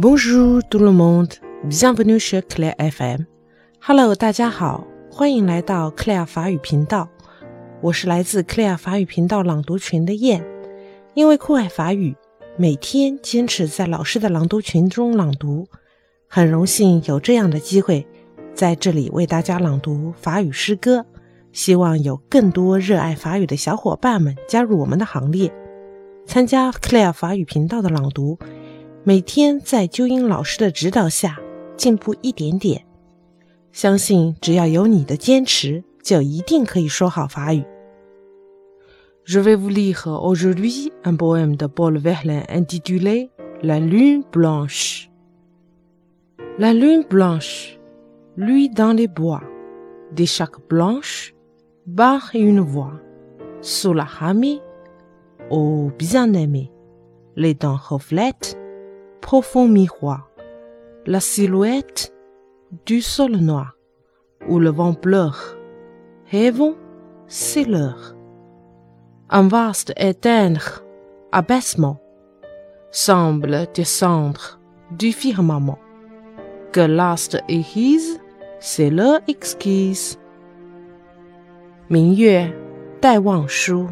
Bonjour tout le monde, bienvenue sur Claire FM. Hello，大家好，欢迎来到 Claire 法语频道。我是来自 Claire 法语频道朗读群的燕。因为酷爱法语，每天坚持在老师的朗读群中朗读，很荣幸有这样的机会在这里为大家朗读法语诗歌。希望有更多热爱法语的小伙伴们加入我们的行列，参加 Claire 法语频道的朗读。每天在纠音老师的指导下进步一点点，相信只要有你的坚持，就一定可以说好法语。Je vais vous lire aujourd'hui un poème de Paul Verlaine intitulé La Lune Blanche. La Lune Blanche, lui dans les bois, des chaques blanches, barre une voix. Sous la hamie, ô bien-aimé, les dents reflètent profond miroir, la silhouette du sol noir, où le vent pleure. Rêvons, c'est l'heure. Un vaste éteindre abaissement semble descendre du firmament. Que l'astre érise, c'est l'heure exquise. 明月待望舒，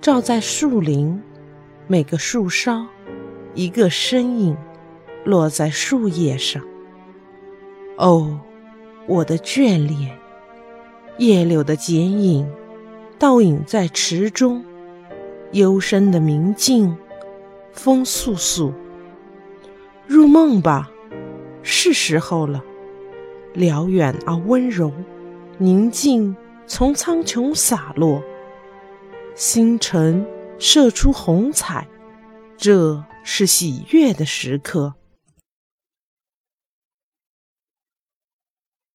照在树林，每个树梢。 一个身影落在树叶上。哦，我的眷恋，叶柳的剪影，倒影在池中，幽深的明镜，风簌簌。入梦吧，是时候了。辽远而温柔，宁静从苍穹洒落，星辰射出红彩，这。是喜悦的时刻。